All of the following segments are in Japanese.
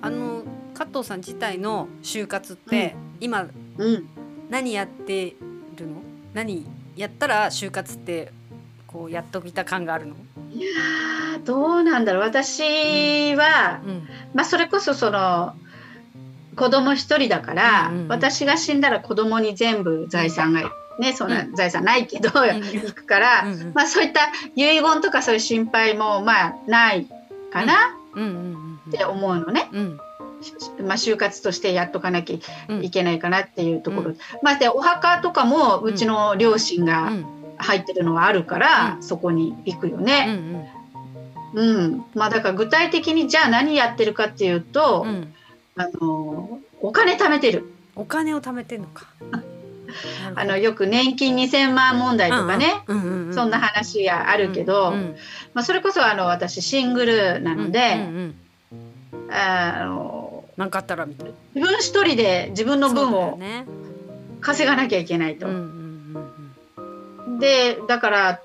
加藤さん自体の就活って、今うん。何やってるの？何やったら就活ってこうやっときた感があるの、いやーどうなんだろう。私は、うん。まあそれこそその子供一人だから、うんうんうん。私が死んだら子供に全部財産がねそんなう財産ないけど、ん。行くから、うんうん。まあそういった遺言とかそういう心配もまあないかな。うんうんうんって思うのね、うん。まあ就活としてやっとかなきゃうん。いけないかなっていうところ、うまあでお墓とかもうちの両親うがん。入ってるのはあるから、うん。そこに行くようんうね。ん。うん、まあだから具体的にじゃあ何やってるかっていうと、うん。あのお金貯めてる。お金を貯めてんのか。あのよく年金2000万問題とかね、うん。うんうん、そんな話があるけど、うんまあ、それこそあの私シングルなので、うんうんあのなんかあったらみたいな。自分一人で自分の分をね。稼がなきゃいけないと。うんうんでだから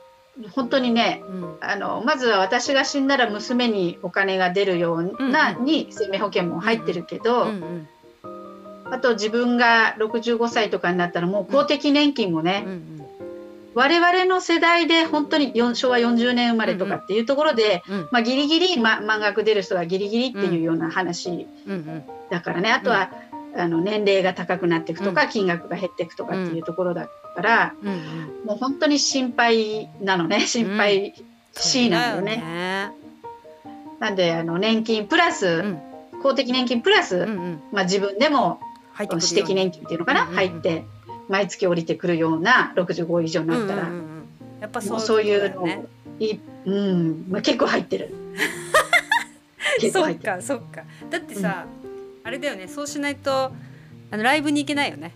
本当にねうんうんあのまずは私が死んだら娘にお金が出るような、うんに生命保険も入ってるけど、うんうんあと自分が65歳とかになったらもう公的年金もね、うんうん我々の世代で本当によ昭和40年生まれとかっていうところで、うんまあ、ギリギリ、ま、満額出る人がギリギリっていうような話うんうん。だからね、あとは、あの年齢が高くなっていくとか、金額が減っていくとかっていうところだから、うんうん。もう本当に心配なのね。心配しいなのよね。ね。なんであの年金プラス、うん。公的年金プラス、うんうん。まあ、自分でも私的年金っていうのかな、うんうんうん。入って毎月降りてくるような65以上になったら、うんうんうんやっぱそうそういうの。いうんまあ、結構入ってる。結構そっ入ってる。かそっか。だってさ、あれだよね。そうしないとあのライブに行けないよね。